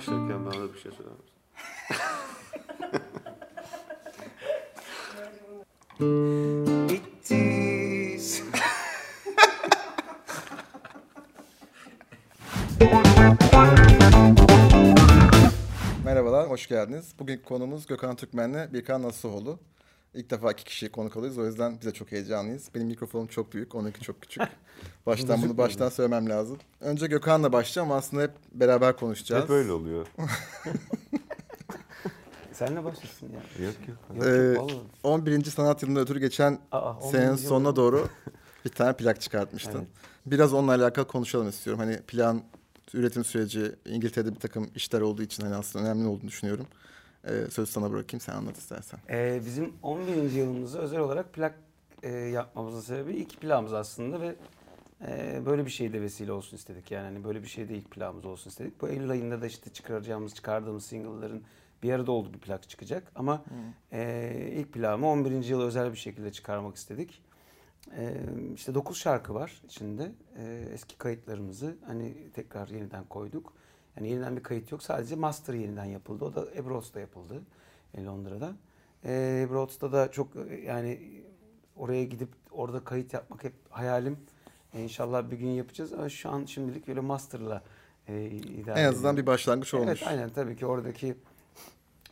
başlarken bana da bir şey söyler misin? Bittiz. Merhabalar, hoş geldiniz. Bugünkü konumuz Gökhan Türkmen'le Birkan Nasuhoğlu. İlk defa iki kişi konuk alıyoruz. O yüzden biz de çok heyecanlıyız. Benim mikrofonum çok büyük, onunki çok küçük. Baştan bunu baştan söylemem lazım. Önce Gökhan'la başlayacağım ama aslında hep beraber konuşacağız. Hep öyle oluyor. Senle başlasın ya. yok yok. Yok, Ee, yok, vallahi. 11. sanat yılında ötürü geçen Aa, 11. senenin yıl- sonuna doğru bir tane plak çıkartmıştın. Evet. Biraz onunla alakalı konuşalım istiyorum. Hani plan üretim süreci İngiltere'de bir takım işler olduğu için hani aslında önemli olduğunu düşünüyorum. Ee, sözü sana bırakayım sen anlat istersen. Ee, bizim 11. yılımızı özel olarak plak e, yapmamızın sebebi ilk plağımız aslında ve e, böyle bir şeyde vesile olsun istedik. Yani hani böyle bir şeyde ilk plağımız olsun istedik. Bu Eylül ayında da işte çıkaracağımız, çıkardığımız single'ların bir arada olduğu bir plak çıkacak. Ama e, ilk plağımı 11. yıla özel bir şekilde çıkarmak istedik. E, işte 9 şarkı var içinde. E, eski kayıtlarımızı hani tekrar yeniden koyduk. Yani yeniden bir kayıt yok. Sadece master yeniden yapıldı. O da Ebros'ta yapıldı. e, Londra'da. E, Ebros'ta da çok e, yani oraya gidip orada kayıt yapmak hep hayalim. E, inşallah bir gün yapacağız ama şu an şimdilik öyle master'la e, idare En azından ediyorum. bir başlangıç olmuş. Evet aynen tabii ki oradaki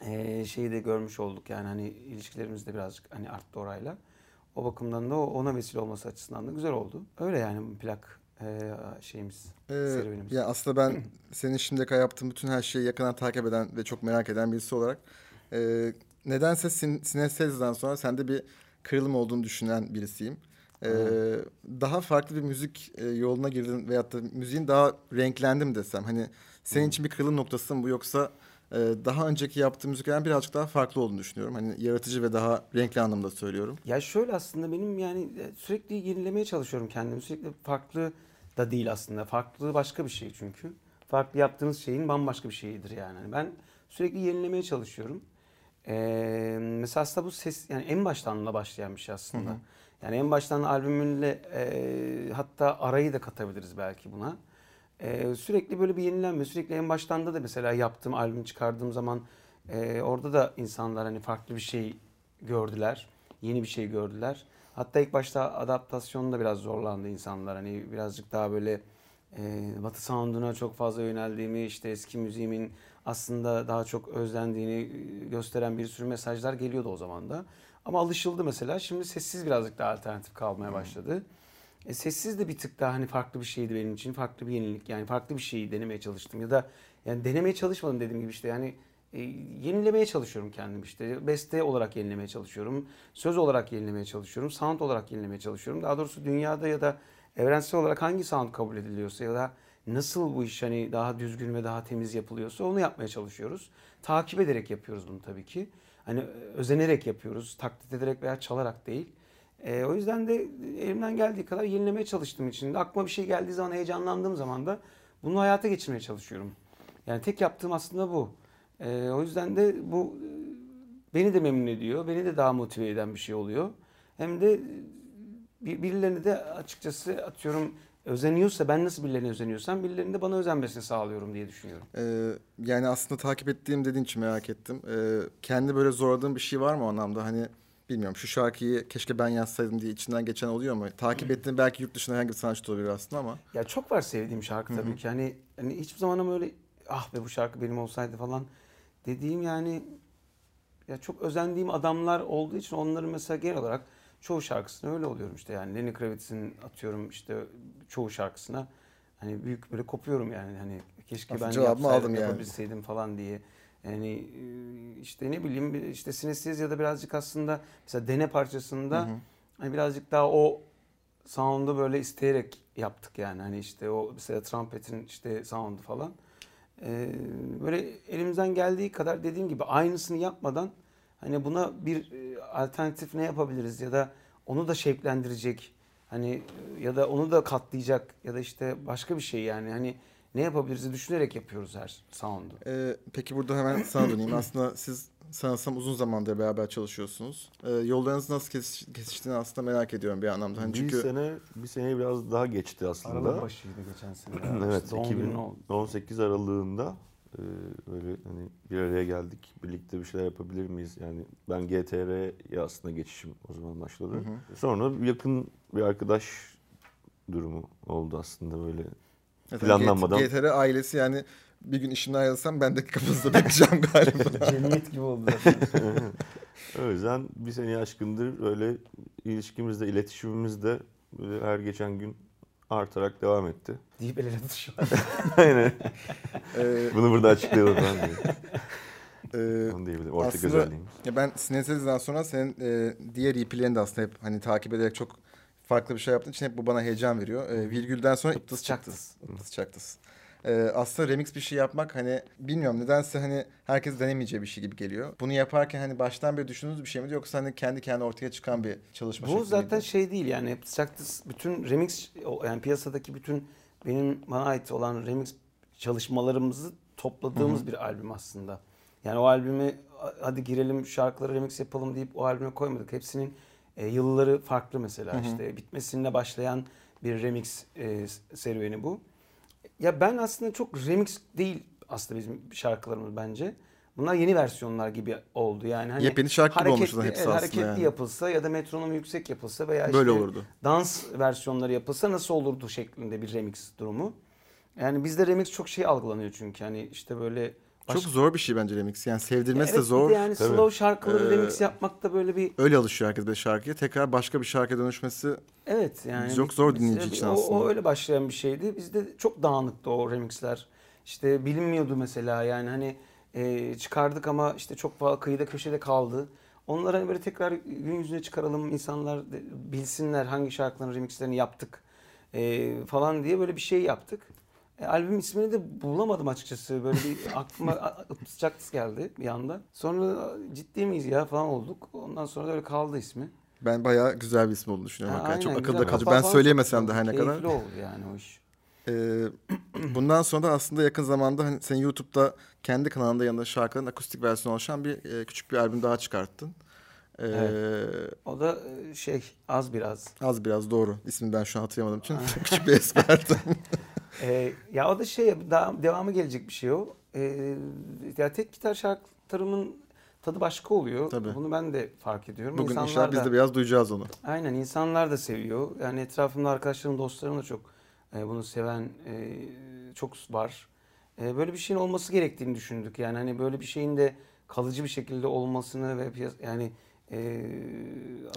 e, şeyi de görmüş olduk yani hani ilişkilerimiz de birazcık hani arttı orayla. O bakımdan da ona vesile olması açısından da güzel oldu. Öyle yani plak e, şeyimiz, Ee, serüvenimiz. ya aslında ben senin şimdiye kadar yaptığın bütün her şeyi yakından takip eden ve çok merak eden birisi olarak e, nedense sin Sinesthesia'dan sonra sende bir kırılım olduğunu düşünen birisiyim. Ee, daha farklı bir müzik e, yoluna girdin veyahut da müziğin daha renklendim desem. Hani senin için bir kırılım noktası mı bu yoksa e, daha önceki yaptığın müziklerden birazcık daha farklı olduğunu düşünüyorum. Hani yaratıcı ve daha renkli anlamda söylüyorum. Ya şöyle aslında benim yani e, sürekli yenilemeye çalışıyorum kendimi. Sürekli farklı da değil aslında. Farklı başka bir şey çünkü. Farklı yaptığınız şeyin bambaşka bir şeyidir yani. Hani Ben sürekli yenilemeye çalışıyorum. Ee, mesela aslında bu ses yani en baştanla başlayan bir şey aslında. Yani en baştan albümünle e, hatta arayı da katabiliriz belki buna. Ee, sürekli böyle bir yenilenme. Sürekli en baştan da da mesela yaptığım albüm çıkardığım zaman e, orada da insanlar hani farklı bir şey gördüler. Yeni bir şey gördüler. Hatta ilk başta adaptasyonda biraz zorlandı insanlar. Hani birazcık daha böyle e, Batı sound'una çok fazla yöneldiğimi, işte eski müziğimin aslında daha çok özlendiğini e, gösteren bir sürü mesajlar geliyordu o zaman da. Ama alışıldı mesela. Şimdi sessiz birazcık daha alternatif kalmaya başladı. E, sessiz de bir tık daha hani farklı bir şeydi benim için. Farklı bir yenilik yani farklı bir şeyi denemeye çalıştım. Ya da yani denemeye çalışmadım dediğim gibi işte yani e, yenilemeye çalışıyorum kendim işte. Beste olarak yenilemeye çalışıyorum. Söz olarak yenilemeye çalışıyorum. Sound olarak yenilemeye çalışıyorum. Daha doğrusu dünyada ya da evrensel olarak hangi sound kabul ediliyorsa ya da nasıl bu iş hani daha düzgün ve daha temiz yapılıyorsa onu yapmaya çalışıyoruz. Takip ederek yapıyoruz bunu tabii ki. Hani özenerek yapıyoruz. Taklit ederek veya çalarak değil. E, o yüzden de elimden geldiği kadar yenilemeye çalıştığım için de aklıma bir şey geldiği zaman heyecanlandığım zaman da bunu hayata geçirmeye çalışıyorum. Yani tek yaptığım aslında bu. E, o yüzden de bu e, beni de memnun ediyor. Beni de daha motive eden bir şey oluyor. Hem de bir- birilerine de açıkçası atıyorum özeniyorsa ben nasıl birilerine özeniyorsam birilerinin de bana özenmesini sağlıyorum diye düşünüyorum. Ee, yani aslında takip ettiğim dediğin için merak ettim. Ee, kendi böyle zorladığın bir şey var mı o anlamda? Hani bilmiyorum şu şarkıyı keşke ben yazsaydım diye içinden geçen oluyor mu? Takip ettiğin belki yurt dışında herhangi bir sanatçı olabilir aslında ama. Ya çok var sevdiğim şarkı tabii ki. Hani, hani hiçbir zaman ama öyle ah be bu şarkı benim olsaydı falan dediğim yani ya çok özendiğim adamlar olduğu için onların mesela genel olarak çoğu şarkısına öyle oluyorum işte yani Lenny Kravitz'in atıyorum işte çoğu şarkısına hani büyük böyle kopuyorum yani hani keşke Aslında ben yapsaydım aldım yani. yapabilseydim falan diye. Yani e, işte ne bileyim işte Sinestezya'da birazcık aslında mesela Dene parçasında hani birazcık daha o sound'u böyle isteyerek yaptık yani. Hani işte o mesela trumpetin işte sound'u falan. Ee, böyle elimizden geldiği kadar dediğim gibi aynısını yapmadan hani buna bir e, alternatif ne yapabiliriz ya da onu da şevklendirecek hani e, ya da onu da katlayacak ya da işte başka bir şey yani hani ne yapabiliriz düşünerek yapıyoruz her sound'u. Ee, peki burada hemen sana döneyim. aslında siz sanırsam uzun zamandır beraber çalışıyorsunuz. Ee, yollarınız nasıl kesiş- kesiştiğini aslında merak ediyorum bir anlamda. Hani bir çünkü sene bir sene biraz daha geçti aslında. Aralık başıydı geçen sene. evet İşte doğum günü oldu. 2018 aralığında Ee, böyle hani bir araya geldik. Birlikte bir şeyler yapabilir miyiz? Yani ben GTR'ye aslında geçişim o zaman başladı. Sonra yakın bir arkadaş durumu oldu aslında böyle. Zaten Planlanmadan. GTR ailesi yani bir gün işimden ayrılsam ben de kapınızda bekleyeceğim galiba. Cemiyet gibi oldu zaten. O yüzden bir sene aşkındır böyle ilişkimizde, iletişimimizde böyle her geçen gün artarak devam etti. Deyip el ele tutuşuyorlar. Aynen. Ee, Bunu burada açıklayalım ben de. e, Onu diyebilirim. Ortak Aslında- özelliğimiz. Ya ben Sinesez'den sonra senin e, diğer EP'lerini de aslında hep hani takip ederek çok farklı bir şey yaptığın için hep bu bana heyecan veriyor. E, virgülden sonra ıptıs çaktız. Iptıs çaktız. E, aslında remix bir şey yapmak hani bilmiyorum nedense hani herkes denemeyeceği bir şey gibi geliyor. Bunu yaparken hani baştan beri düşündüğünüz bir şey miydi yoksa hani kendi kendine ortaya çıkan bir çalışma Bu şekli zaten miydi? şey değil yani Psychtis bütün remix yani piyasadaki bütün benim bana ait olan remix çalışmalarımızı topladığımız bir albüm aslında. Yani o albümü "A- hadi girelim şarkıları remix yapalım deyip o albüme koymadık. Hepsinin e, yılları farklı mesela işte bitmesiyle başlayan bir remix e, serüveni bu. Ya ben aslında çok remix değil aslında bizim şarkılarımız bence. Bunlar yeni versiyonlar gibi oldu yani. Hani Yepyeni şarkı gibi olmuş hareketli- lan hepsi aslında Hareketli yani. yapılsa ya da metronomu yüksek yapılsa veya Böyle işte olurdu. dans versiyonları yapılsa nasıl olurdu şeklinde bir remix durumu. Yani bizde remix çok şey algılanıyor çünkü hani işte böyle Çok başka- zor bir şey bence remix. Yani sevdirmesi Evet, de zor. de yani Tabii. slow şarkıları Ee, remix yapmak da böyle bir Öyle alışıyor herkes bir şarkıya. Tekrar başka bir şarkıya dönüşmesi Evet yani Çok zor dinleyici için o, aslında. O öyle başlayan bir şeydi. Bizde çok dağınıktı o remixler. İşte bilinmiyordu mesela yani hani e, çıkardık ama işte çok fazla kıyıda köşede kaldı. Onları hani böyle tekrar gün yüzüne çıkaralım insanlar bilsinler hangi şarkıların remixlerini yaptık e, falan diye böyle bir şey yaptık. E, albüm ismini de bulamadım açıkçası. Böyle bir aklıma sıcak geldi bir anda. Sonra ciddi miyiz ya falan olduk. Ondan sonra da öyle kaldı ismi. ben bayağı güzel bir isim olduğunu düşünüyorum. Ha, hakikaten. çok aynen, akılda kalıcı. Ben söyleyemesem de her ne kadar. Keyifli oldu yani o iş. Ee, bundan sonra da aslında yakın zamanda hani sen YouTube'da kendi kanalında yanında şarkıların akustik versiyonu oluşan bir e, küçük bir albüm daha çıkarttın. Ee, O da şey az biraz. Az biraz doğru. İsmini ben şu an hatırlamadığım için küçük bir espertim. Ee, ya o da şey daha devamı gelecek bir şey o. Ee, ya tek gitar şarkılarımın tadı başka oluyor. Tabii. Bunu ben de fark ediyorum. Bugün İnsanlar inşallah biz da- de biraz duyacağız onu. Aynen insanlar da seviyor. Yani etrafımda arkadaşlarım, dostlarım da çok e, bunu seven e, çok var. E, böyle bir şeyin olması gerektiğini düşündük. Yani hani böyle bir şeyin de kalıcı bir şekilde olmasını ve yani e,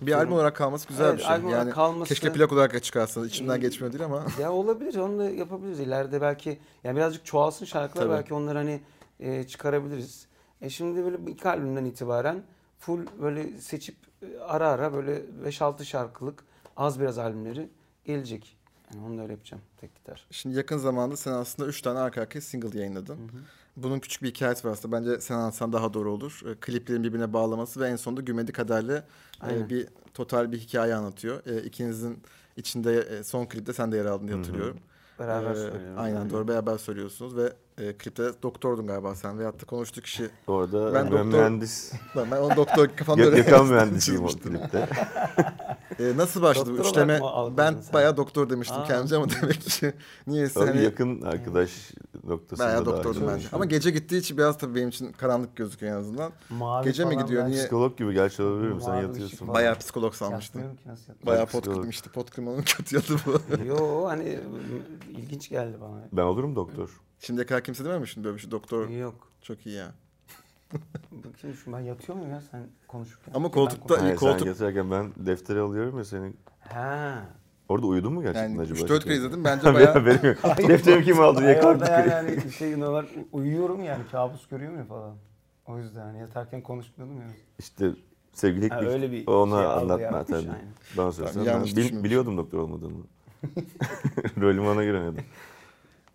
Bir albüm olarak kalması güzel Evet, bir şey. Yani kalması- keşke plak olarak çıkarsanız. İçimden Ee, geçmiyor değil ama. Ya olabilir onu da yapabiliriz. İleride belki yani birazcık çoğalsın şarkılar Tabii. belki onları hani e, çıkarabiliriz. E şimdi böyle ilk albümden itibaren full böyle seçip e, ara ara böyle 5-6 şarkılık az biraz albümleri gelecek. Yani onu da öyle yapacağım tek gitar. Şimdi yakın zamanda sen aslında 3 tane arka arkaya single yayınladın. Bunun küçük bir hikayesi var aslında. Bence sen anlatsan daha doğru olur. E, kliplerin birbirine bağlaması ve en sonunda Gümedi Kader'le e, bir total bir hikaye anlatıyor. E, ikinizin içinde e, son klipte sen de yer aldın diye Hı hı. hatırlıyorum. Beraber Ee, söylüyoruz. Aynen doğru beraber söylüyorsunuz ve e, klipte doktordun galiba sen veyahut da konuştuk kişi. Orada Ben ben, doktor- mühendis, Lan ben onu doktor kafamda öyle Gökhan mühendisiyim o klipte. E, nasıl başladı bu Doktor üçleme? mı algıladın Ben sen? bayağı doktor demiştim Aa. kendimce ama demek ki niyeyse Tabii hani yakın arkadaş noktasında bayağı doktordum ben. Ama gece gittiği için biraz tabii benim için karanlık gözüküyor en azından. Mavi Gece mi gidiyor, ben niye? Psikolog gibi gerçi olabilirim sen yatıyorsun. Bayağı psikolog sanmıştım. Bayağı pot işte pot klimanın kötü yanı bu. Yo hani ilginç geldi bana. Ben olurum doktor. Şimdiye kadar kimse dememiş mi böyle bir şey doktor Yok. çok iyi ya. Bakayım şu ben yatıyor muyum ya sen konuşurken? Ama Ben koltukta- iyi Hayır, koltuk- Sen yatarken ben defteri alıyorum ya senin. Ha. Orada uyudun mu gerçekten Yani acaba? 3-4 kere izledim bence Benim bayağı haberim yok. Defteri kim aldı diye Hayır, orada kalktık. yani, yani bir şey normal uyuyorum yani kabus görüyorum ya falan. O yüzden hani yatarken konuşmuyordum ya. İşte sevgililik Ha, bir öyle bir ona şey anlatma algılamış, tabii. aynen. Bana sorarsan ben yanlış bil- biliyordum doktor olmadığımı. Rolümü ona oynadım.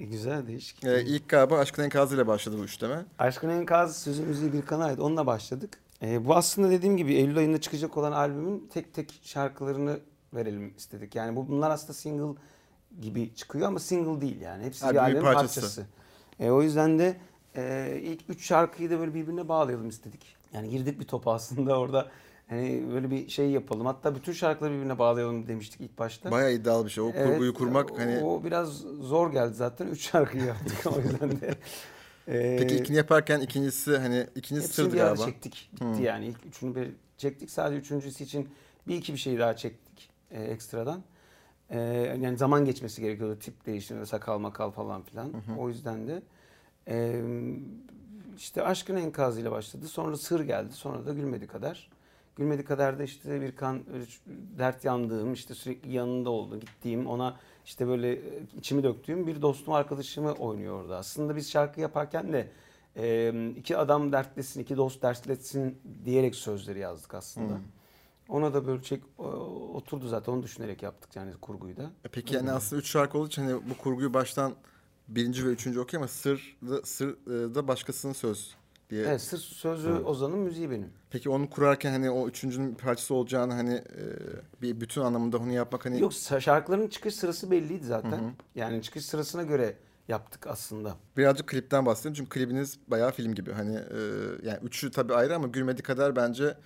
E, güzel değişik. e, ilk galiba Aşkın Enkazı ile başladı bu üçleme. Aşkın Enkaz sözü müziği bir ait. Onunla başladık. E, bu aslında dediğim gibi Eylül ayında çıkacak olan albümün tek tek şarkılarını verelim istedik. Yani bu bunlar aslında single gibi çıkıyor ama single değil yani. Hepsi Albümün bir albümün parçası. parçası. E, o yüzden de e, ilk üç şarkıyı da böyle birbirine bağlayalım istedik. Yani girdik bir topa aslında orada. Hani böyle bir şey yapalım. Hatta bütün şarkıları birbirine bağlayalım demiştik ilk başta. Bayağı iddialı bir şey. O Evet, kurguyu kurmak o, hani o biraz zor geldi zaten. Üç şarkıyı yaptık o yüzden de. Ee, Peki ilkini yaparken ikincisi hani ikincisi Hepsini sırdı galiba. çektik. Bitti yani. İlk üçünü bir çektik. Sadece üçüncüsü için bir iki bir şey daha çektik e, ekstradan. E, yani zaman geçmesi gerekiyordu. Tip değiştirme, sakal makal falan filan. O yüzden de e, işte aşkın enkazıyla başladı. Sonra sır geldi. Sonra da gülmedi kadar. Gülmedi kadar da işte bir kan öyle dert yandığım işte sürekli yanında oldu gittiğim ona işte böyle e, içimi döktüğüm bir dostum arkadaşımı oynuyor orada. Aslında biz şarkı yaparken de e, iki adam dertlesin, iki dost dertlesin diyerek sözleri yazdık aslında. Ona da böyle çek oturdu zaten onu düşünerek yaptık yani kurguyu da. E Peki yani aslında üç şarkı olduğu için hani bu kurguyu baştan birinci ve üçüncü okuyor ama sır da, sır e, da başkasının söz diye. Evet, sırf sözü Ozan'ın müziği benim. Peki onu kurarken hani o üçüncünün bir parçası olacağını hani e, bir bütün anlamında onu yapmak hani Yok şarkıların çıkış sırası belliydi zaten. Yani çıkış sırasına göre yaptık aslında. birazcık klipten bahsedelim çünkü klibiniz bayağı film gibi. Hani e, yani üçü tabii ayrı ama gülmedi kadar bence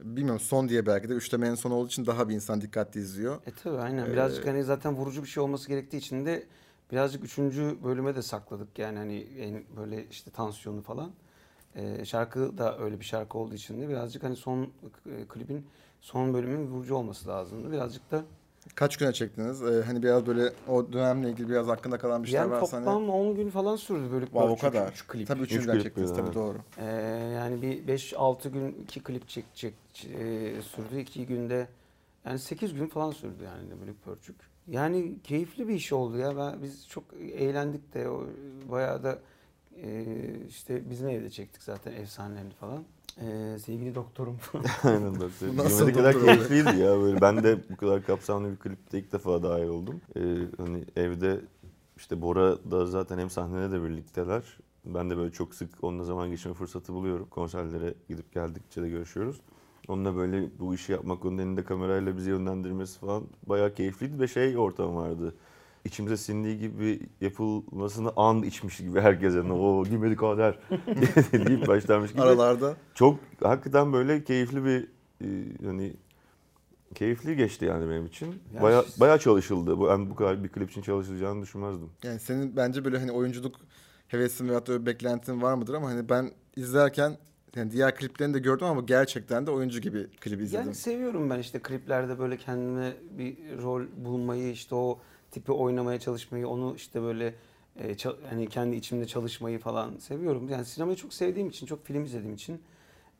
bilmiyorum son diye belki de üçlemenin son olduğu için daha bir insan dikkatli izliyor. E tabii aynen. Birazcık hani zaten vurucu bir şey olması gerektiği için de birazcık üçüncü bölüme de sakladık. Yani hani en böyle işte tansiyonu falan. E, şarkı da öyle bir şarkı olduğu için de birazcık hani son e, klibin son bölümün vurucu olması lazımdı. Birazcık da Kaç güne çektiniz? E, hani biraz böyle o dönemle ilgili biraz hakkında kalan bir şeyler yani varsa toplam hani. 10 gün falan sürdü böyle Wow, o üç- kadar. üç klip. Tabii Üç üçüncüden klip çektiniz böyle, tabii doğru. Ee, yani bir 5-6 gün iki klip çek, çek, e, sürdü. 2 günde yani 8 gün falan sürdü yani Bölük Pörçük. Yani keyifli bir iş oldu ya. Ben, biz çok eğlendik de o, bayağı da e, işte bizim evde çektik zaten efsanelerini falan. Ee, sevgili doktorum Aynen doktor. Nasıl kadar keyifliydi ya böyle. Ben de bu kadar kapsamlı bir klipte ilk defa dahil oldum. Ee, hani evde işte Bora da zaten hem sahnede de birlikteler. Ben de böyle çok sık onunla zaman geçirme fırsatı buluyorum. Konserlere gidip geldikçe de görüşüyoruz. Onunla böyle bu işi yapmak, onun elinde kamerayla bizi yönlendirmesi falan bayağı keyifliydi ve şey ortam vardı. İçimize sindiği gibi yapılmasını an içmiş gibi herkese. O gülmedi kader deyip başlamış gibi. Aralarda Çok hakikaten böyle keyifli bir e, hani keyifli geçti yani benim için. Ya Baya siz- bayağı çalışıldı. Bu ben bu kadar bir klip için çalışılacağını düşünmezdim. yani senin bence böyle hani oyunculuk hevesin veyahut da beklentin var mıdır ama hani ben izlerken yani diğer kliplerini de gördüm ama gerçekten de oyuncu gibi klip izledim. Yani seviyorum ben işte kliplerde böyle kendime bir rol bulmayı işte o tipi oynamaya çalışmayı onu işte böyle e, ça- hani kendi içimde çalışmayı falan seviyorum. Yani sinemayı çok sevdiğim için çok film izlediğim için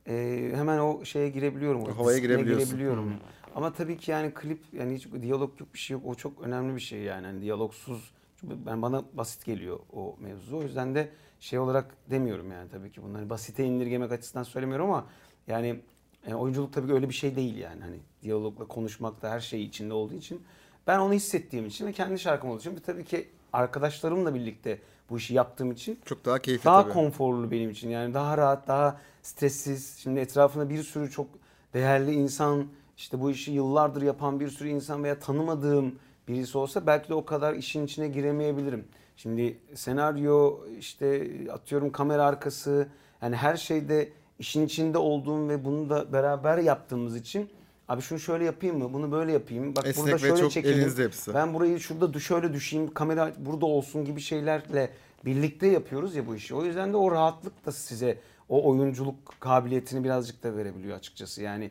e, hemen o şeye girebiliyorum. O havaya girebiliyorsun. girebiliyorum. Ama tabii ki yani klip yani hiç diyalog yok bir şey yok. O çok önemli bir şey yani. Hani diyalogsuz çünkü ben bana basit geliyor o mevzu. O yüzden de şey olarak demiyorum yani tabii ki bunları basite indirgemek açısından söylemiyorum ama yani e, oyunculuk tabii ki öyle bir şey değil yani. Hani diyalogla konuşmak da her şey içinde olduğu için ben onu hissettiğim için ve kendi şarkım olduğu için ve tabii ki arkadaşlarımla birlikte bu işi yaptığım için Çok daha keyifli daha tabii. konforlu benim için. Yani daha rahat, daha stressiz. Şimdi etrafında bir sürü çok değerli insan, işte bu işi yıllardır yapan bir sürü insan veya tanımadığım birisi olsa belki de o kadar işin içine giremeyebilirim. Şimdi senaryo, işte atıyorum kamera arkası, yani her şeyde işin içinde olduğum ve bunu da beraber yaptığımız için abi şunu şöyle yapayım mı, bunu böyle yapayım, bak Esnek burada şöyle çok çekeyim. elinizde hepsi. Ben burayı şurada şöyle düşeyim, kamera burada olsun gibi şeylerle birlikte yapıyoruz ya bu işi. O yüzden de o rahatlık da size o oyunculuk kabiliyetini birazcık da verebiliyor açıkçası. Yani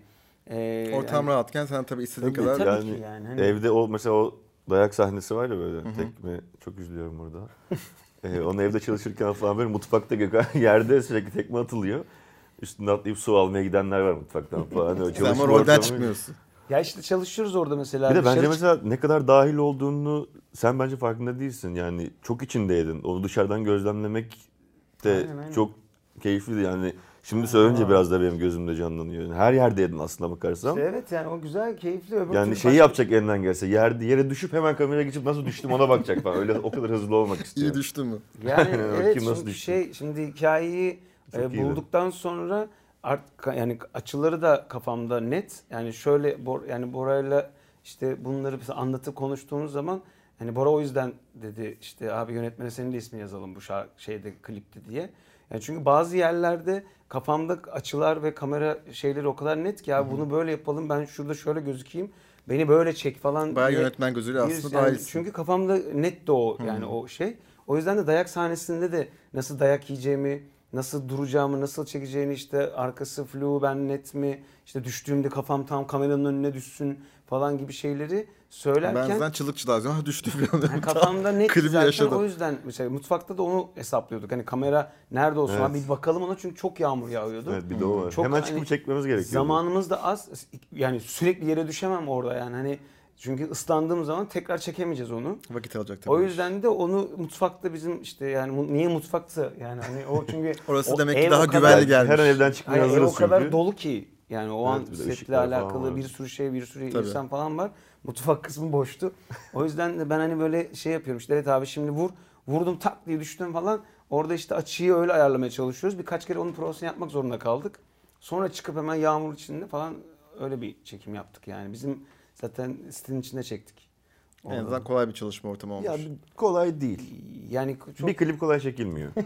e, Ortam yani- rahatken sen tabii istediğin Tabii, kadar tabii yani, ki yani, hani- evde o mesela o dayak sahnesi var ya böyle tekme çok üzülüyorum burada. ee, onu evde çalışırken falan böyle mutfakta Gökhan yerde sürekli tekme atılıyor. Üstünde atlayıp su almaya gidenler var mutfaktan falan. Öyle sen ama ortamı- çıkmıyorsun. Ya işte çalışıyoruz orada mesela. Bir de bence mesela ne kadar dahil olduğunu sen bence farkında değilsin. Yani çok içindeydin. Onu dışarıdan gözlemlemek de Aynen, aynen. çok keyifliydi. Yani şimdi söyleyince biraz da benim gözümde canlanıyor. Yani her yerdeydin aslında bakarsam. İşte evet yani o güzel, keyifli. Öbür Yani şeyi başka- yapacak elinden gelse. Yerde yere düşüp hemen kameraya geçip nasıl düştüm ona bakacak falan. Öyle o kadar hızlı olmak istiyor. İyi düştü mü? Yani evet nasıl çünkü düştü. şey şimdi hikayeyi Çok e, iyiydi. bulduktan sonra art yani açıları da kafamda net. Yani şöyle Bor, yani Bora'yla işte bunları anlatıp konuştuğumuz zaman hani Bora o yüzden dedi işte abi yönetmene senin de ismini yazalım bu şarkı şeyde klipte diye. Yani çünkü bazı yerlerde kafamda açılar ve kamera şeyleri o kadar net ki ya bunu böyle yapalım ben şurada şöyle gözükeyim. Beni böyle çek falan Bayağı diye yönetmen gözüyle aslında yani dahilsin. Çünkü kafamda net de o yani o şey. O yüzden de dayak sahnesinde de nasıl dayak yiyeceğimi, nasıl duracağımı, nasıl çekeceğini işte arkası flu, ben net mi, işte düştüğümde kafam tam kameranın önüne düşsün falan gibi şeyleri söylerken Ben zaten çığlığa izliyorum. Ha düştü falan. yani kafamda net Klibi zaten yaşadım. o yüzden mesela mutfakta da onu hesaplıyorduk. Hani kamera nerede olsun Evet. abi bir bakalım ona çünkü çok yağmur yağıyordu. Evet bir de o var. Çok Hemen hani çıkıp çekmemiz gerekiyor. Zamanımız da az. Yani sürekli yere düşemem orada yani hani çünkü ıslandığım zaman tekrar çekemeyeceğiz onu. Vakit alacak tabii. O yüzden de onu mutfakta bizim işte yani niye mutfakta yani hani o çünkü Orası o demek ki daha kadar- güvenli gelmiş. Her an evden çıkmaya ev hazırız o kadar çünkü. dolu ki yani o an Evet, de setle alakalı var. bir sürü şey bir sürü Tabii. insan falan var. Mutfak kısmı boştu. O yüzden de ben hani böyle şey yapıyorum işte evet abi şimdi vur vurdum tak diye düştüm falan. Orada işte açıyı öyle ayarlamaya çalışıyoruz. Birkaç kere onun provasını yapmak zorunda kaldık. Sonra çıkıp hemen yağmur içinde falan öyle bir çekim yaptık yani. Bizim zaten sitenin içinde çektik. En azından kolay bir çalışma ortamı olmuş. Ya kolay değil. Yani çok Bir klip kolay çekilmiyor.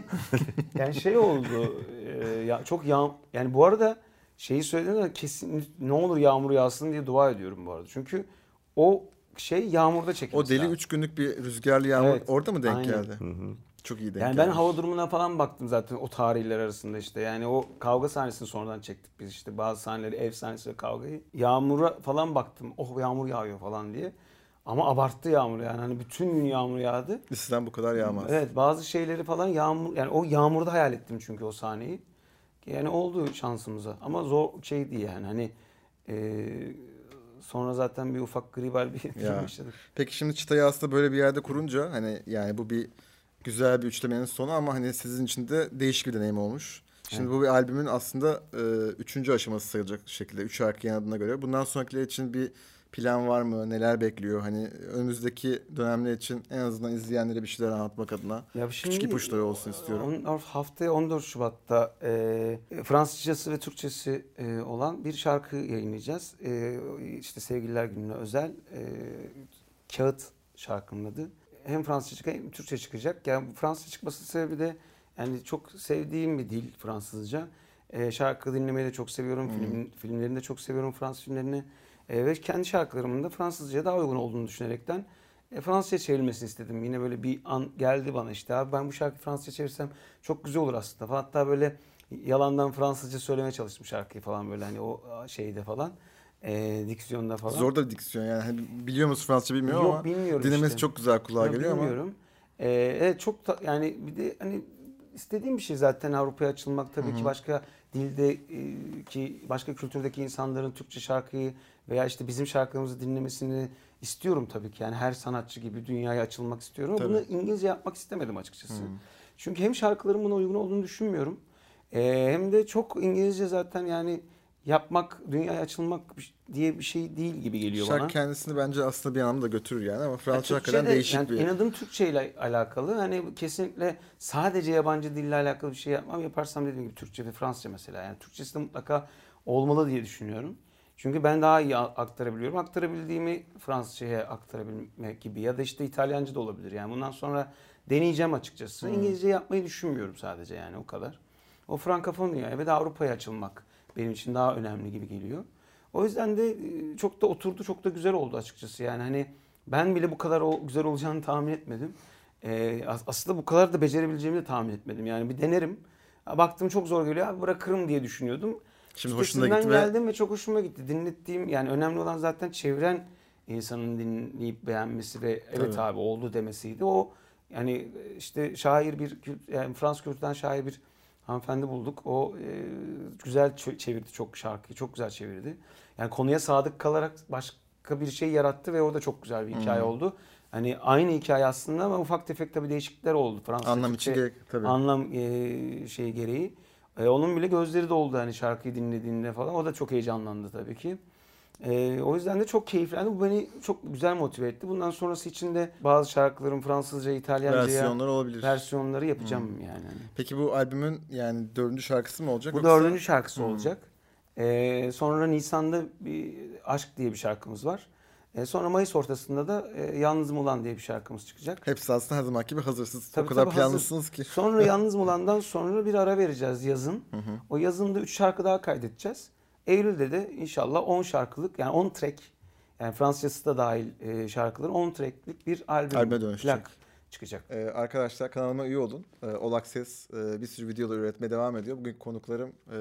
Yani şey oldu. e, ya çok yağ yani bu arada şeyi söyledim de kesin ne olur yağmur yağsın diye dua ediyorum bu arada. Çünkü o şey yağmurda çekilmesi o deli lazım. 3 günlük bir rüzgarlı yağmur Evet, orada mı denk aynen. geldi? Hı hı. Çok iyi denk Yani ben gelmiş. hava durumuna falan baktım zaten o tarihler arasında işte. Yani o kavga sahnesini sonradan çektik biz işte bazı sahneleri ev sahnesi ve kavgayı. Yağmura falan baktım. Oh yağmur yağıyor falan diye. Ama abarttı yağmur yani. Hani bütün gün yağmur yağdı. Sizden bu kadar yağmaz. Evet bazı şeyleri falan yağmur yani o yağmurda hayal ettim çünkü o sahneyi. Yani oldu şansımıza ama zor şey değil yani hani e, sonra zaten bir ufak gribal bir film Ya. yaşadık. Peki şimdi çıtayı aslında böyle bir yerde kurunca hani yani bu bir güzel bir üçlemenin sonu ama hani sizin için de değişik bir deneyim olmuş. Şimdi bu bir albümün aslında e, üçüncü aşaması sayılacak şekilde. Üç şarkı yanadığına göre. Bundan sonrakiler için bir plan var mı? Neler bekliyor? Hani önümüzdeki dönemler için en azından izleyenlere bir şeyler anlatmak adına. Ya Küçük ipuçları olsun istiyorum. on- haftaya 14 Şubat'ta e, Fransızcası ve Türkçesi e, olan bir şarkı yayınlayacağız. E, işte Sevgililer Günü'ne özel e, Kağıt şarkının adı. Hem Fransızca çıkacak hem Türkçe çıkacak. Yani Fransızca çıkması sebebi de yani çok sevdiğim bir dil Fransızca. E, şarkı dinlemeyi de çok seviyorum. Film, filmlerini de çok seviyorum Fransız filmlerini. E, ve kendi şarkılarımın da Fransızca'ya daha uygun olduğunu düşünerekten e, Fransızca çevrilmesini istedim. Yine böyle bir an geldi bana işte abi ben bu şarkıyı Fransızca çevirsem çok güzel olur aslında. Hatta böyle yalandan Fransızca söylemeye çalıştım şarkıyı falan böyle hani o şeyde falan. E, diksiyonda falan. Zor da bir diksiyon yani. Hani biliyor musun Fransızca bilmiyorum Yok, ama bilmiyorum dinlemesi işte. çok güzel kulağa Ya geliyor ama. bilmiyorum. Ee, evet çok da, yani bir de hani istediğim bir şey zaten Avrupa'ya açılmak tabii ki başka dilde ki başka kültürdeki insanların Türkçe şarkıyı veya işte bizim şarkılarımızı dinlemesini istiyorum tabii ki. Yani her sanatçı gibi dünyaya açılmak istiyorum. Ama Tabii. bunu İngilizce yapmak istemedim açıkçası. Çünkü hem şarkıların buna uygun olduğunu düşünmüyorum. Ee, hem de çok İngilizce zaten yani yapmak, dünyaya açılmak diye bir şey değil gibi geliyor Şarkı bana. kendisini bence aslında bir anlamda götürür yani ama Fransızca hakikaten değişik yani bir... inadım Türkçe ile alakalı. Hani kesinlikle sadece yabancı dille alakalı bir şey yapmam. Yaparsam dediğim gibi Türkçe ve Fransızca mesela. Yani Türkçesi de mutlaka olmalı diye düşünüyorum. Çünkü ben daha iyi aktarabiliyorum. Aktarabildiğimi Fransızcaya aktarabilmek gibi ya da işte İtalyanca da olabilir. Yani bundan sonra deneyeceğim açıkçası. İngilizce yapmayı düşünmüyorum sadece yani o kadar. O frankofon dünyaya ve de Avrupa'ya açılmak benim için daha önemli gibi geliyor. O yüzden de e, çok da oturdu, çok da güzel oldu açıkçası. Yani hani ben bile bu kadar o güzel olacağını tahmin etmedim. Ee, as- aslında bu kadar da becerebileceğimi de tahmin etmedim. Yani bir denerim. Baktım çok zor geliyor. Abi bırakırım diye düşünüyordum. Şimdi hoşuna gitti ve geldim ve çok hoşuma gitti. Dinlettiğim yani önemli olan zaten çevren insanın dinleyip beğenmesi ve evet Tabii. abi oldu demesiydi. O yani işte şair bir yani Fransız kültürden şair bir hanımefendi bulduk. O e, güzel çevirdi çok şarkıyı. Çok güzel çevirdi. Yani konuya sadık kalarak başka bir şey yarattı ve o da çok güzel bir hikaye oldu. Hani aynı hikaye aslında ama ufak tefek tabii değişiklikler oldu. Fransız anlam için gerek tabii. anlam e, şeyi gereği. E, onun bile gözleri doldu hani şarkıyı dinlediğinde falan. O da çok heyecanlandı tabii ki. E, o yüzden de çok keyiflendi. Bu beni çok güzel motive etti. Bundan sonrası için de bazı şarkıların Fransızca, İtalyanca'ya Versiyonlar olabilir. versiyonları yapacağım yani. Peki bu albümün yani dördüncü şarkısı mı olacak? Bu yoksa- dördüncü şarkısı olacak. E, sonra Nisan'da bir Aşk diye bir şarkımız var. E, sonra Mayıs ortasında da e, Yalnızım Ulan diye bir şarkımız çıkacak. Hepsi aslında her zaman gibi hazırsız. Tabii, o kadar tabii, planlısınız ki. Sonra Yalnız Mulan'dan sonra bir ara vereceğiz yazın. O yazın da 3 şarkı daha kaydedeceğiz. Eylül'de de inşallah 10 şarkılık yani 10 track yani Fransızcası da dahil e, şarkıların 10 tracklik bir albüm dönüşecek. plak çıkacak. Ee, arkadaşlar kanalıma üye olun. Ee, All Access e, bir sürü videolar üretmeye devam ediyor. Bugün konuklarım e,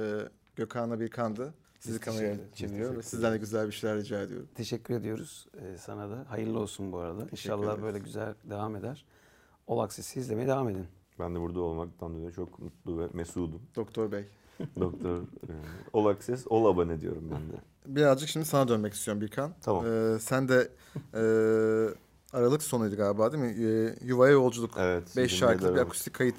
Gökhan'la Birkan'dı. Sizi kameraya teşekkür- çeviriyorum ve teşekkür sizden de güzel bir şeyler rica ediyorum. Teşekkür ediyoruz e, sana da. Hayırlı olsun bu arada. İnşallah ederiz. böyle güzel devam eder. All Access'i izlemeye devam edin. Ben de burada olmaktan dolayı çok mutlu ve mesudum. Doktor Bey. Doktor e, All Access, All abone diyorum ben de. Birazcık şimdi sana dönmek istiyorum Birkan. Tamam. Ee, sen de e, Aralık sonuydu galiba değil mi? E, Yuvaya Yolculuk. Evet. 5 bizim şarkılı bir akustik kayıt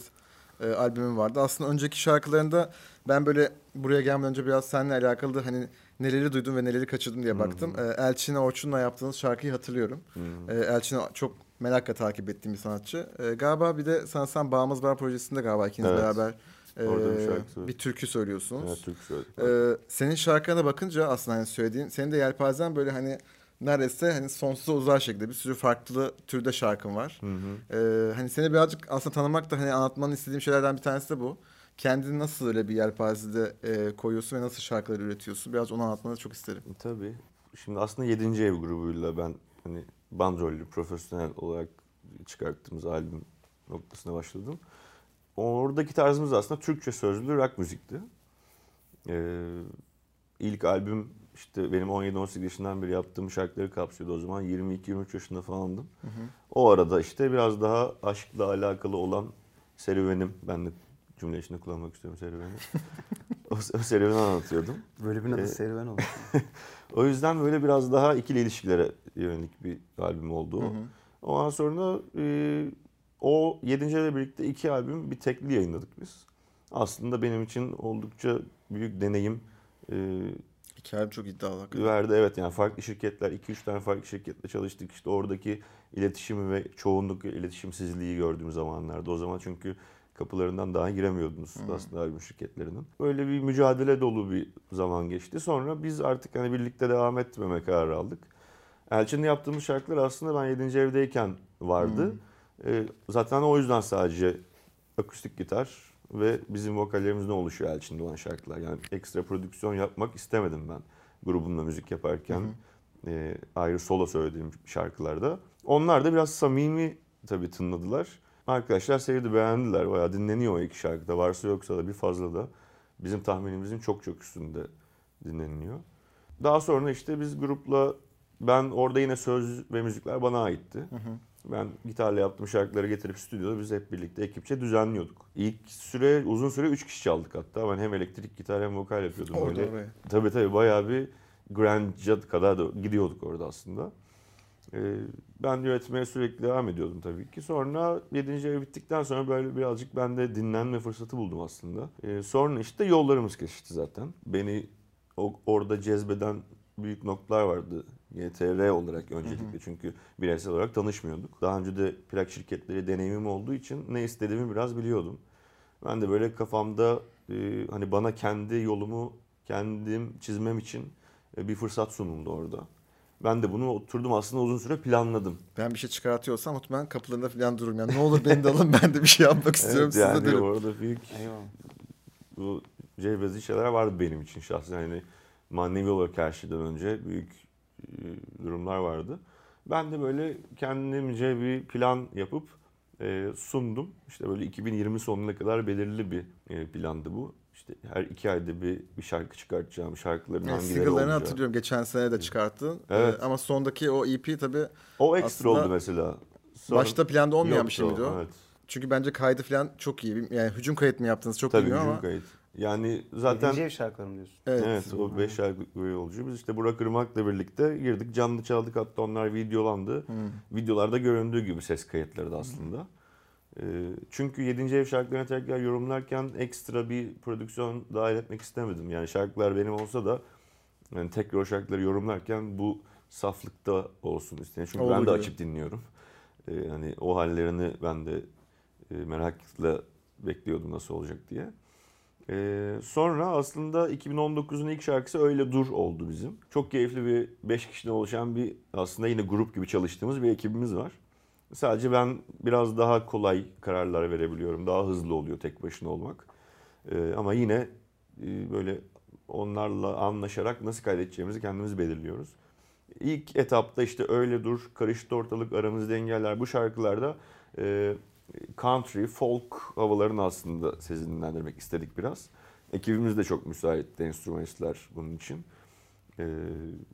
e, albümüm vardı. Aslında önceki şarkılarında ben böyle buraya gelmeden önce biraz seninle alakalı da hani neleri duydum ve neleri kaçırdım diye baktım. E, Elçin'e Orçun'la yaptığınız şarkıyı hatırlıyorum. Hı. E, Elçin'i çok merakla takip ettiğim bir sanatçı. E, galiba bir de sanırsam Bağımız Var projesinde galiba ikiniz Evet. beraber e, Orada bir şarkı söyledik. bir türkü söylüyorsunuz. Evet, Türk söyledik. Ee, senin şarkına bakınca aslında hani söylediğin, senin de yelpazen böyle hani neredeyse hani sonsuza uzar şekilde bir sürü farklı türde şarkın var. Hı hı. Ee, hani seni birazcık aslında tanımak da hani anlatmanı istediğim şeylerden bir tanesi de bu. Kendini nasıl öyle bir yelpazede e, koyuyorsun ve nasıl şarkılar üretiyorsun? Biraz onu anlatmanı çok isterim. Tabii. Şimdi aslında 7. ev grubuyla ben hani bandrollü, profesyonel olarak çıkarttığımız albüm noktasına başladım. Oradaki tarzımız aslında Türkçe sözlü rock müzikti. Ee, ilk albüm işte benim 17-18 yaşından beri yaptığım şarkıları kapsıyordu o zaman. 22-23 yaşında falandım. O arada işte biraz daha aşkla alakalı olan serüvenim. Ben de cümle içinde kullanmak istiyorum serüveni. o, o serüveni anlatıyordum. Bölümün adı Ee, serüven oldu. O yüzden böyle biraz daha ikili ilişkilere yönelik bir albüm oldu. o. Ondan sonra e, o 7. ile birlikte iki albüm bir tekli yayınladık biz. Aslında benim için oldukça büyük deneyim e, Hikayem çok iddialı. hakikaten. verdi. Evet yani farklı şirketler, 2-3 tane farklı şirketle çalıştık. İşte oradaki iletişimi ve çoğunluk iletişimsizliği gördüğüm zamanlarda. O zaman çünkü kapılarından daha giremiyordunuz aslında albüm şirketlerinin. Böyle bir mücadele dolu bir zaman geçti. Sonra biz artık hani birlikte devam etmeme kararı aldık. Elçin'le yaptığımız şarkılar aslında ben 7. evdeyken vardı. Ee, zaten o yüzden sadece akustik gitar ve bizim vokallerimizden oluşuyor Elçin'de olan şarkılar. Yani ekstra prodüksiyon yapmak istemedim ben grubumla müzik yaparken. e, ayrı solo söylediğim şarkılarda. Onlar da biraz samimi tabii tınladılar. Arkadaşlar sevdi, beğendiler. Bayağı dinleniyor o iki şarkıda. Varsa yoksa da bir fazla da bizim tahminimizin çok çok üstünde dinleniliyor. Daha sonra işte biz grupla ben orada yine söz ve müzikler bana aitti. Ben gitarla yaptığım şarkıları getirip stüdyoda biz hep birlikte ekipçe düzenliyorduk. İlk süre uzun süre 3 kişi çaldık hatta. Ben hem elektrik gitar hem vokal yapıyordum. Orada Böyle oraya. Tabii tabii bayağı bir grunge'a kadar da gidiyorduk orada aslında. Ee, ben yönetmeye sürekli devam ediyordum tabii ki. Sonra 7. ev bittikten sonra böyle birazcık ben de dinlenme fırsatı buldum aslında. Ee, sonra işte yollarımız kesişti zaten. Beni o, orada cezbeden büyük noktalar vardı. YTR olarak öncelikle çünkü bireysel olarak tanışmıyorduk. Daha önce de plak şirketleri deneyimim olduğu için ne istediğimi biraz biliyordum. Ben de böyle kafamda e, hani bana kendi yolumu kendim çizmem için e, bir fırsat sunuldu orada. Ben de bunu oturdum aslında uzun süre planladım. Ben bir şey çıkartıyorsam muhtemelen kapılarında falan dururum. Yani ne olur beni de alın ben de bir şey yapmak istiyorum Evet, size yani derim. orada büyük Eyvallah. bu cebezi şeyler vardı benim için şahsen. Yani manevi olarak her şeyden önce büyük durumlar vardı. Ben de böyle kendimce bir plan yapıp e, sundum. İşte böyle 2020 sonuna kadar belirli bir e, plandı bu. İşte her iki ayda bir, bir şarkı çıkartacağım. Şarkıların Yani hangileri olacağı. hatırlıyorum. Geçen sene de çıkarttın. Evet. Ee, ama sondaki o EP tabii O ekstra oldu mesela. Sonra- başta planda olmayan bir şey miydi o? Evet. Çünkü bence kaydı falan çok iyi. Yani hücum kayıt mı yaptınız çok Tabii bilmiyorum hücum ama. kayıt. Yani zaten Yedinci ev şarkılarım diyorsun. Evet. Evet, o 5 şarkılık bir yolcu. Biz işte Burak Irmak'la birlikte girdik. Canlı çaldık hatta onlar videolandı. Videolarda göründüğü gibi ses kayıtları da aslında. Ee, çünkü 7. ev şarkılarını tekrar yorumlarken ekstra bir prodüksiyon dahil etmek istemedim. Yani şarkılar benim olsa da yani tekrar o şarkıları yorumlarken bu saflıkta olsun istedim. Çünkü Olduğu ben de gibi. açıp dinliyorum. Ee, yani o hallerini ben de e, merakla bekliyordum nasıl olacak diye. Ee, sonra aslında 2019'un ilk şarkısı Öyle Dur oldu bizim. Çok keyifli bir 5 kişiden oluşan bir aslında yine grup gibi çalıştığımız bir ekibimiz var. Sadece ben biraz daha kolay kararlar verebiliyorum. Daha hızlı oluyor tek başına olmak. Ee, ama yine e, böyle onlarla anlaşarak nasıl kaydedeceğimizi kendimiz belirliyoruz. İlk etapta işte Öyle Dur, Karıştı Ortalık, Aramızda Engeller bu şarkılarda e, country, folk havalarını aslında sezinlendirmek istedik biraz. Ekibimiz de çok müsait enstrümanistler bunun için. E,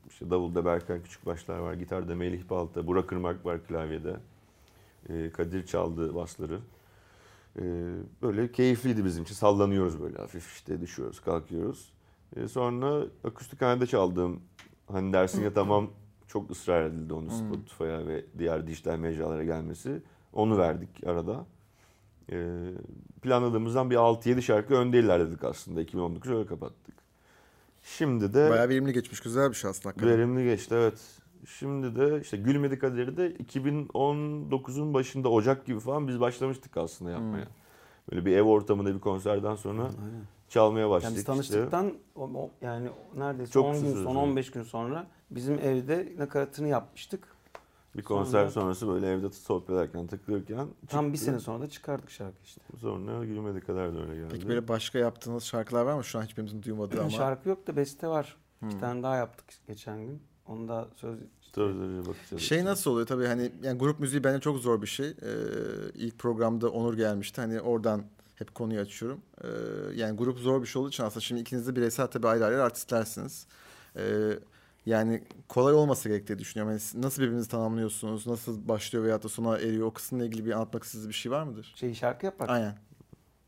işte davulda Berkay Küçükbaşlar var, gitarda Melih Balta, Burak Irmak var klavyede. E, Kadir çaldı basları. E, böyle keyifliydi bizim için. Sallanıyoruz böyle hafif işte düşüyoruz, kalkıyoruz. E, sonra akustikhanede çaldığım hani dersin ya tamam çok ısrar edildi onu Spotify'a ve diğer dijital mecralara gelmesi. Onu verdik arada. E, planladığımızdan bir 6-7 şarkı önde ilerledik aslında. 2019 öyle kapattık. Şimdi de Bayağı verimli geçmiş. Güzel bir şey aslında. hakikaten. verimli geçti evet. Şimdi de işte Gülmedi Kaderi de 2019'un başında Ocak gibi falan biz başlamıştık aslında yapmaya. Böyle bir ev ortamında bir konserden sonra Aynen. çalmaya Yani başladık. biz işte. tanıştıktan o, o- yani neredeyse Çok 10 kısa gün sonra. 15 gün sonra bizim evde nakaratını yapmıştık. Bir konser Sonra- sonrası böyle evde sohbet ederken takılırken Tam bir çıktı. sene sonra da çıkardık şarkı işte. Sonra Gülmedi Kadar da öyle geldi. Peki böyle başka yaptığınız şarkılar var mı? Şu an hiçbirimizin duymadığı ama. Şarkı yok da beste var. Hmm. İki tane daha yaptık geçen gün. Onu da söz Sözlerine bakacağız. Şey nasıl oluyor tabii hani yani grup müziği bence çok zor bir şey. Ee, ilk programda Onur gelmişti. Hani oradan hep konuyu açıyorum. Ee, yani grup zor bir şey olduğu için aslında şimdi ikiniz de bireysel tabii ayrı ayrı artistlersiniz. Ee, yani kolay olmasa gerek diye düşünüyorum. Yani nasıl birbirinizi tamamlıyorsunuz? Nasıl başlıyor veyahut da sona eriyor? O kısımla ilgili bir anlatmak istediğiniz bir şey var mıdır? şey şarkı yapmak. Aynen.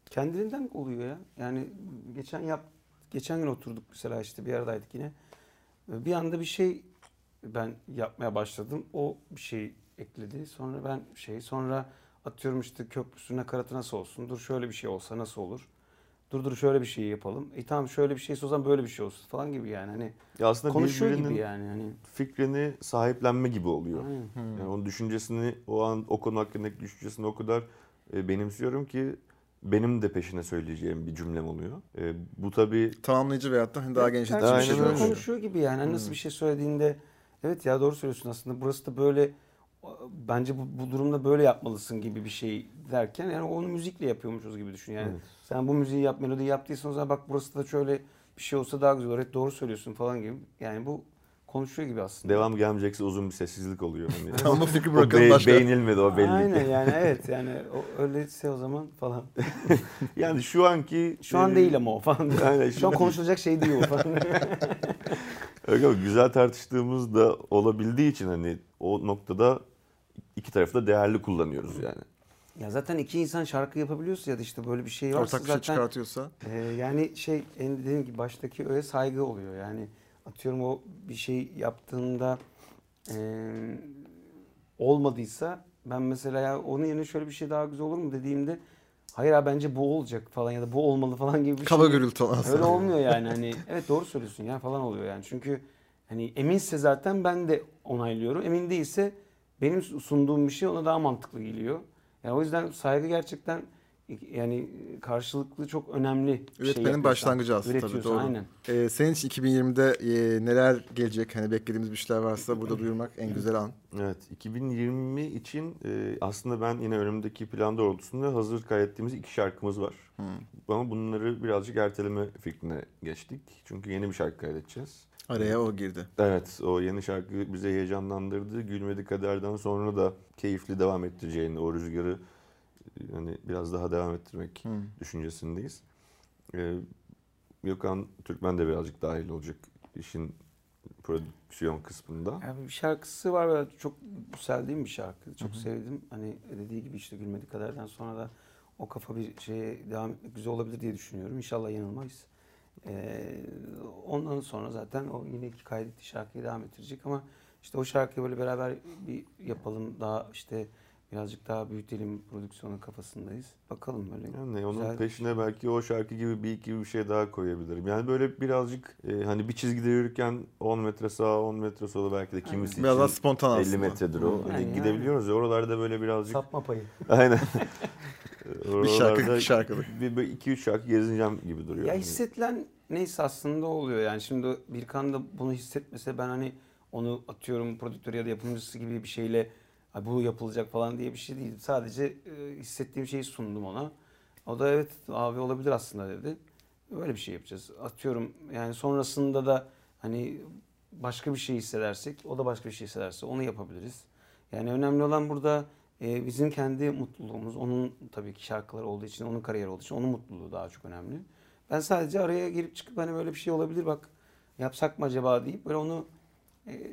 Kendiliğinden oluyor ya. Yani geçen yap geçen gün oturduk mesela işte bir aradaydık yine. Bir anda bir şey ben yapmaya başladım. O bir şey ekledi. Sonra ben şey sonra atıyorum işte köprüsü nakaratı nasıl olsun? Dur şöyle bir şey olsa nasıl olur? Dur dur şöyle bir şey yapalım. E tamam şöyle bir şey o zaman böyle bir şey olsun falan gibi yani. Hani Ya aslında konuşuyor gibi yani. Hani fikrini sahiplenme gibi oluyor. Aynen. Yani onun düşüncesini o an o konu hakkındaki düşüncesini o kadar e, benimsiyorum ki benim de peşine söyleyeceğim bir cümlem oluyor. E, bu tabii Tamamlayıcı veyahut da hani daha genişletici bir şey dönüşüyor. konuşuyor gibi yani. Hani nasıl bir şey söylediğinde evet ya doğru söylüyorsun aslında burası da böyle bence bu, bu durumda böyle yapmalısın gibi bir şey derken yani onu müzikle yapıyormuşuz gibi düşün. Yani Evet. sen bu müziği yap, melodiyi yaptıysan o zaman bak burası da şöyle bir şey olsa daha güzel olur. Evet doğru söylüyorsun falan gibi. Yani bu konuşuyor gibi aslında. devam gelmeyecekse uzun bir sessizlik oluyor. Hani. Tamam bu fikri o bırakalım be- başka. beğenilmedi o belli Aynen yani evet yani o, öyleyse o zaman falan. Yani şu anki Şu an e, değil ama o falan. Aynen, Şu an şimdi- konuşulacak şey değil o falan. Öyle ama güzel tartıştığımız da olabildiği için hani o noktada iki tarafı da değerli kullanıyoruz yani. ya zaten iki insan şarkı yapabiliyorsa ya da işte böyle bir şey varsa Ortak bir şey zaten çıkartıyorsa. Ee, yani şey en dediğim gibi baştaki öyle saygı oluyor. Yani atıyorum o bir şey yaptığında e, olmadıysa ben mesela ya onun yerine şöyle bir şey daha güzel olur mu dediğimde hayır abi bence bu olacak falan ya da bu olmalı falan gibi bir Kaba şey. gürültü olan Öyle olmuyor yani hani evet doğru söylüyorsun ya falan oluyor yani. Çünkü hani eminse zaten ben de onaylıyorum. Emin değilse benim sunduğum bir şey ona daha mantıklı geliyor. Yani o yüzden saygı gerçekten yani karşılıklı çok önemli bir şey Üretmenin yapıyorsan, başlangıcı aslında tabii doğru. Aynen. Ee, senin için 2020'de e, neler gelecek? Hani beklediğimiz bir şeyler varsa burada duyurmak en güzel an. Evet 2020 için e, aslında ben yine önümdeki plan doğrultusunda hazır kaydettiğimiz iki şarkımız var. Ama bunları birazcık erteleme fikrine geçtik. Çünkü yeni bir şarkı kaydedeceğiz. Araya o girdi. Evet o yeni şarkı bizi heyecanlandırdı. Gülmedi Kader'den sonra da keyifli devam ettireceğini, o rüzgarı hani biraz daha devam ettirmek düşüncesindeyiz. Ee, Gökhan Türkmen de birazcık dahil olacak işin prodüksiyon kısmında. Yani bir şarkısı var ve çok yükseldiğim bir şarkı. Çok sevdim. Hani dediği gibi işte Gülmedik Kader'den sonra da o kafa bir şeye devam etmek güzel olabilir diye düşünüyorum. İnşallah yanılmayız. Ee, ondan sonra zaten o yine iki kaydettiği şarkıyı devam ettirecek ama işte o şarkıyı böyle beraber bir yapalım daha işte birazcık daha büyütelim prodüksiyonun kafasındayız. Bakalım böyle. Yani onun güzel- peşine belki o şarkı gibi bir iki bir şey daha koyabilirim. Yani böyle birazcık e, hani bir çizgide yürürken 10 metre sağa 10 metre sola belki de kimisi Biraz daha için spontan 50 aslında. metredir o. Hani Yani, gidebiliyoruz ya oralarda böyle birazcık Sapma payı. aynen. Bir şarkı, bir şarkılık. Bir, bir iki üç şarkı gezineceğim gibi duruyor. Ya hissedilen neyse aslında oluyor yani. Şimdi Birkan da bunu hissetmese ben hani onu atıyorum prodüktör ya da yapımcısı gibi bir şeyle "Ay bu yapılacak falan diye bir şey değil. Sadece e, hissettiğim şeyi sundum ona. O da evet abi olabilir aslında dedi. Böyle bir şey yapacağız. Atıyorum yani sonrasında da hani başka bir şey hissedersek o da başka bir şey hissederse onu yapabiliriz. Yani önemli olan burada e, bizim kendi mutluluğumuz, onun tabii ki şarkıları olduğu için, onun kariyeri olduğu için onun mutluluğu daha çok önemli. Ben sadece araya girip çıkıp hani böyle bir şey olabilir bak yapsak mı acaba deyip böyle onu e,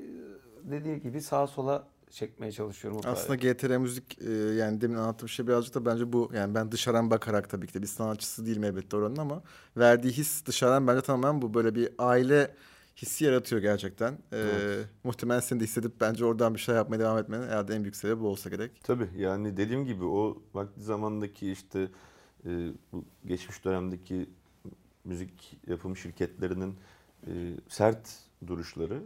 dediği gibi sağa sola çekmeye çalışıyorum. o Aslında. GTR müzik e, yani demin anlattığım şey birazcık da bence bu yani ben dışarıdan bakarak tabii ki de bir sanatçısı değilim elbette oranın ama verdiği his dışarıdan bence tamamen bu böyle bir aile hissi yaratıyor gerçekten. E, muhtemelen seni de hissedip bence oradan bir şey yapmaya devam etmenin herhalde en büyük sebebi bu olsa gerek. Tabii yani dediğim gibi o vakti zamandaki işte e, bu geçmiş dönemdeki müzik yapım şirketlerinin e, sert duruşları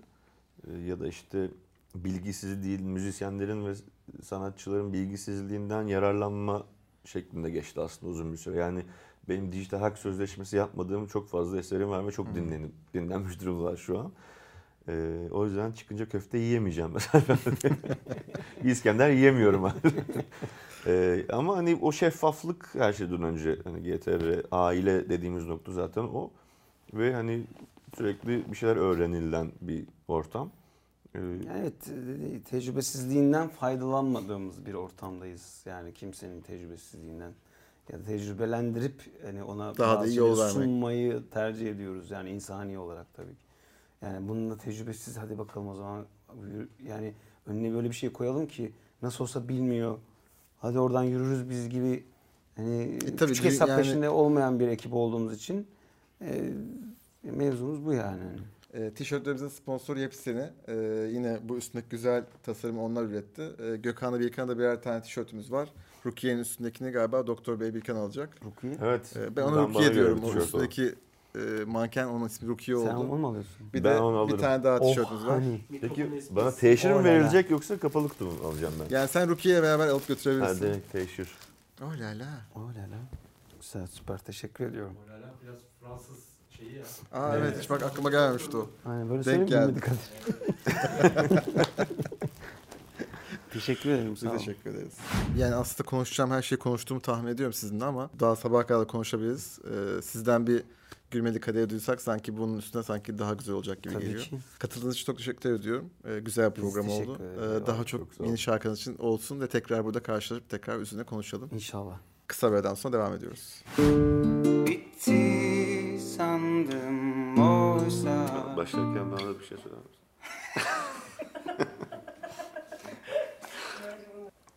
e, ya da işte bilgisiz değil müzisyenlerin ve sanatçıların bilgisizliğinden yararlanma şeklinde geçti aslında uzun bir süre. Yani benim dijital hak sözleşmesi yapmadığım çok fazla eserim var ve çok dinlenip dinlenmiş durumdalar şu an. E, o yüzden çıkınca köfte yiyemeyeceğim mesela. İskender yiyemiyorum artık. Ee, ama hani o şeffaflık her şeyden önce hani GTR aile dediğimiz nokta zaten o ve hani sürekli bir şeyler öğrenilen bir ortam. Ee, evet e, tecrübesizliğinden faydalanmadığımız bir ortamdayız. Yani kimsenin tecrübesizliğinden ya da tecrübelendirip hani ona Daha da iyi yol vermek. sunmayı tercih ediyoruz yani insani olarak tabii ki. Yani bununla tecrübesiz hadi bakalım o zaman yani önüne böyle bir şey koyalım ki nasıl olsa bilmiyor. Hadi oradan yürürüz biz gibi hani E, tabii küçük hesap yani- peşinde olmayan bir ekip olduğumuz için e, mevzumuz bu yani. E, tişörtlerimizin sponsoru Yepseni. E, yine bu üstündeki güzel tasarımı onlar üretti. E, Gökhan'la Birkan'da birer tane tişörtümüz var. Rukiye'nin üstündekini galiba Doktor Bey Birkan alacak. Rukiye. evet. E, ben ona Rukiye diyorum. bir O üstündeki e, manken onun ismi Rukiye Sen oldu. onu mu alıyorsun? Bir Ben de onu bir alırım. tane daha tişörtümüz var. hani. Peki bana teşhir mi Oh la la. verilecek yoksa kapalı kutu mu alacağım ben? Yani sen Rukiye'ye beraber alıp götürebilirsin. Hadi teşhir. Oh la la. Oh la la. Güzel süper teşekkür ediyorum. Hala biraz Fransız şeyi ya. Aa evet hiç bak aklıma gelmemişti o. Aynen böyle Denk söyleyeyim geldi. Kadir? teşekkür ederim Biz sağ olun. teşekkür ederiz. Yani aslında konuşacağım her şeyi konuştuğumu tahmin ediyorum sizinle ama daha sabaha kadar konuşabiliriz. Ee, sizden bir gülmeli kadeh duysak sanki bunun üstüne sanki daha güzel olacak gibi Tabii geliyor. ki. Katıldığınız için çok teşekkür ediyorum. Ee, güzel bir Biz program teşekkür oldu. ederiz. Ee, daha Çok çok, sağ olun. yeni şarkınız için olsun ve tekrar burada karşılaşıp tekrar üzerine konuşalım. İnşallah. Kısa bir aradan sonra devam ediyoruz. Bitti sandım oysa. Başlarken bana da bir şey söyler misin?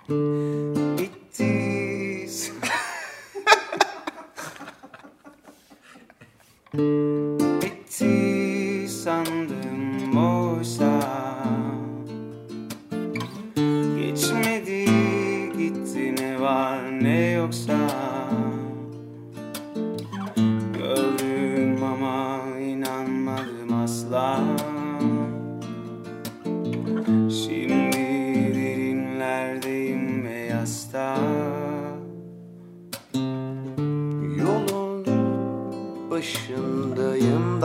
Bitti.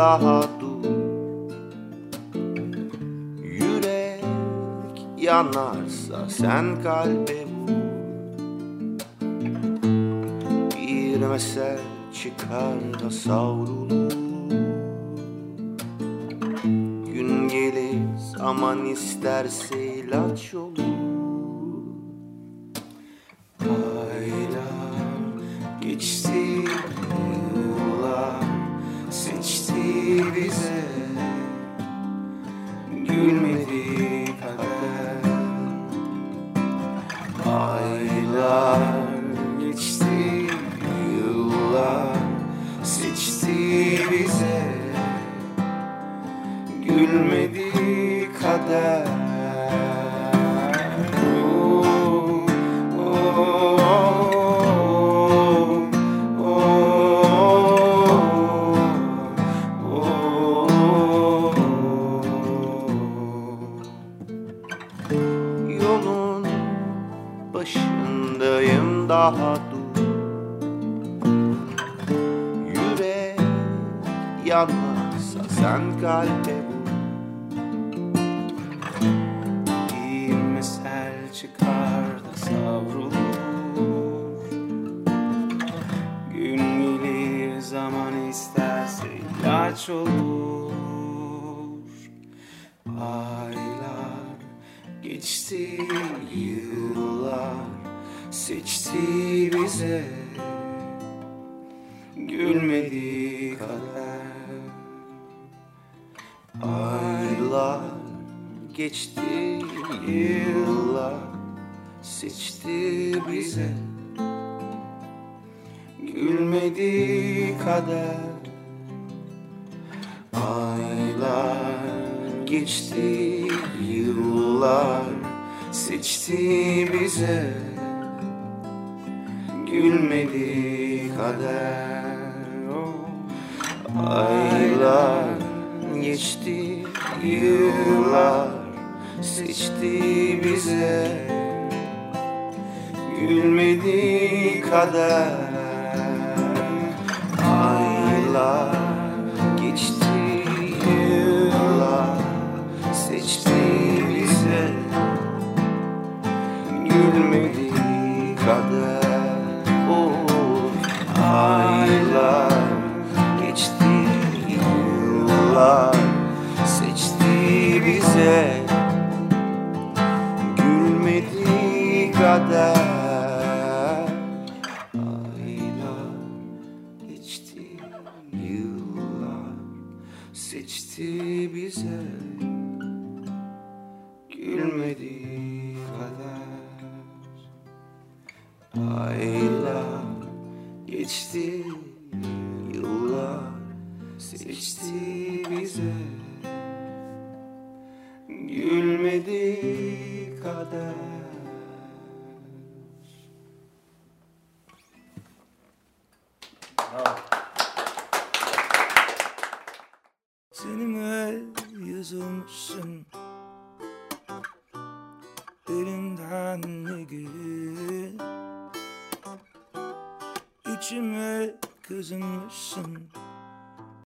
daha dur. Yürek yanarsa sen kalbe vur. Bir mesel çıkar da savrulur. Gün gelir zaman isterse ilaç olur ilaç olur. Aylar geçti yıllar seçti bize. Gülmedi kader. Aylar geçti yıllar seçti bize. Gülmedi kader geçti yıllar seçti bize Gülmedi kader. Aylar geçti yıllar seçti bize Gülmedi kader Aylar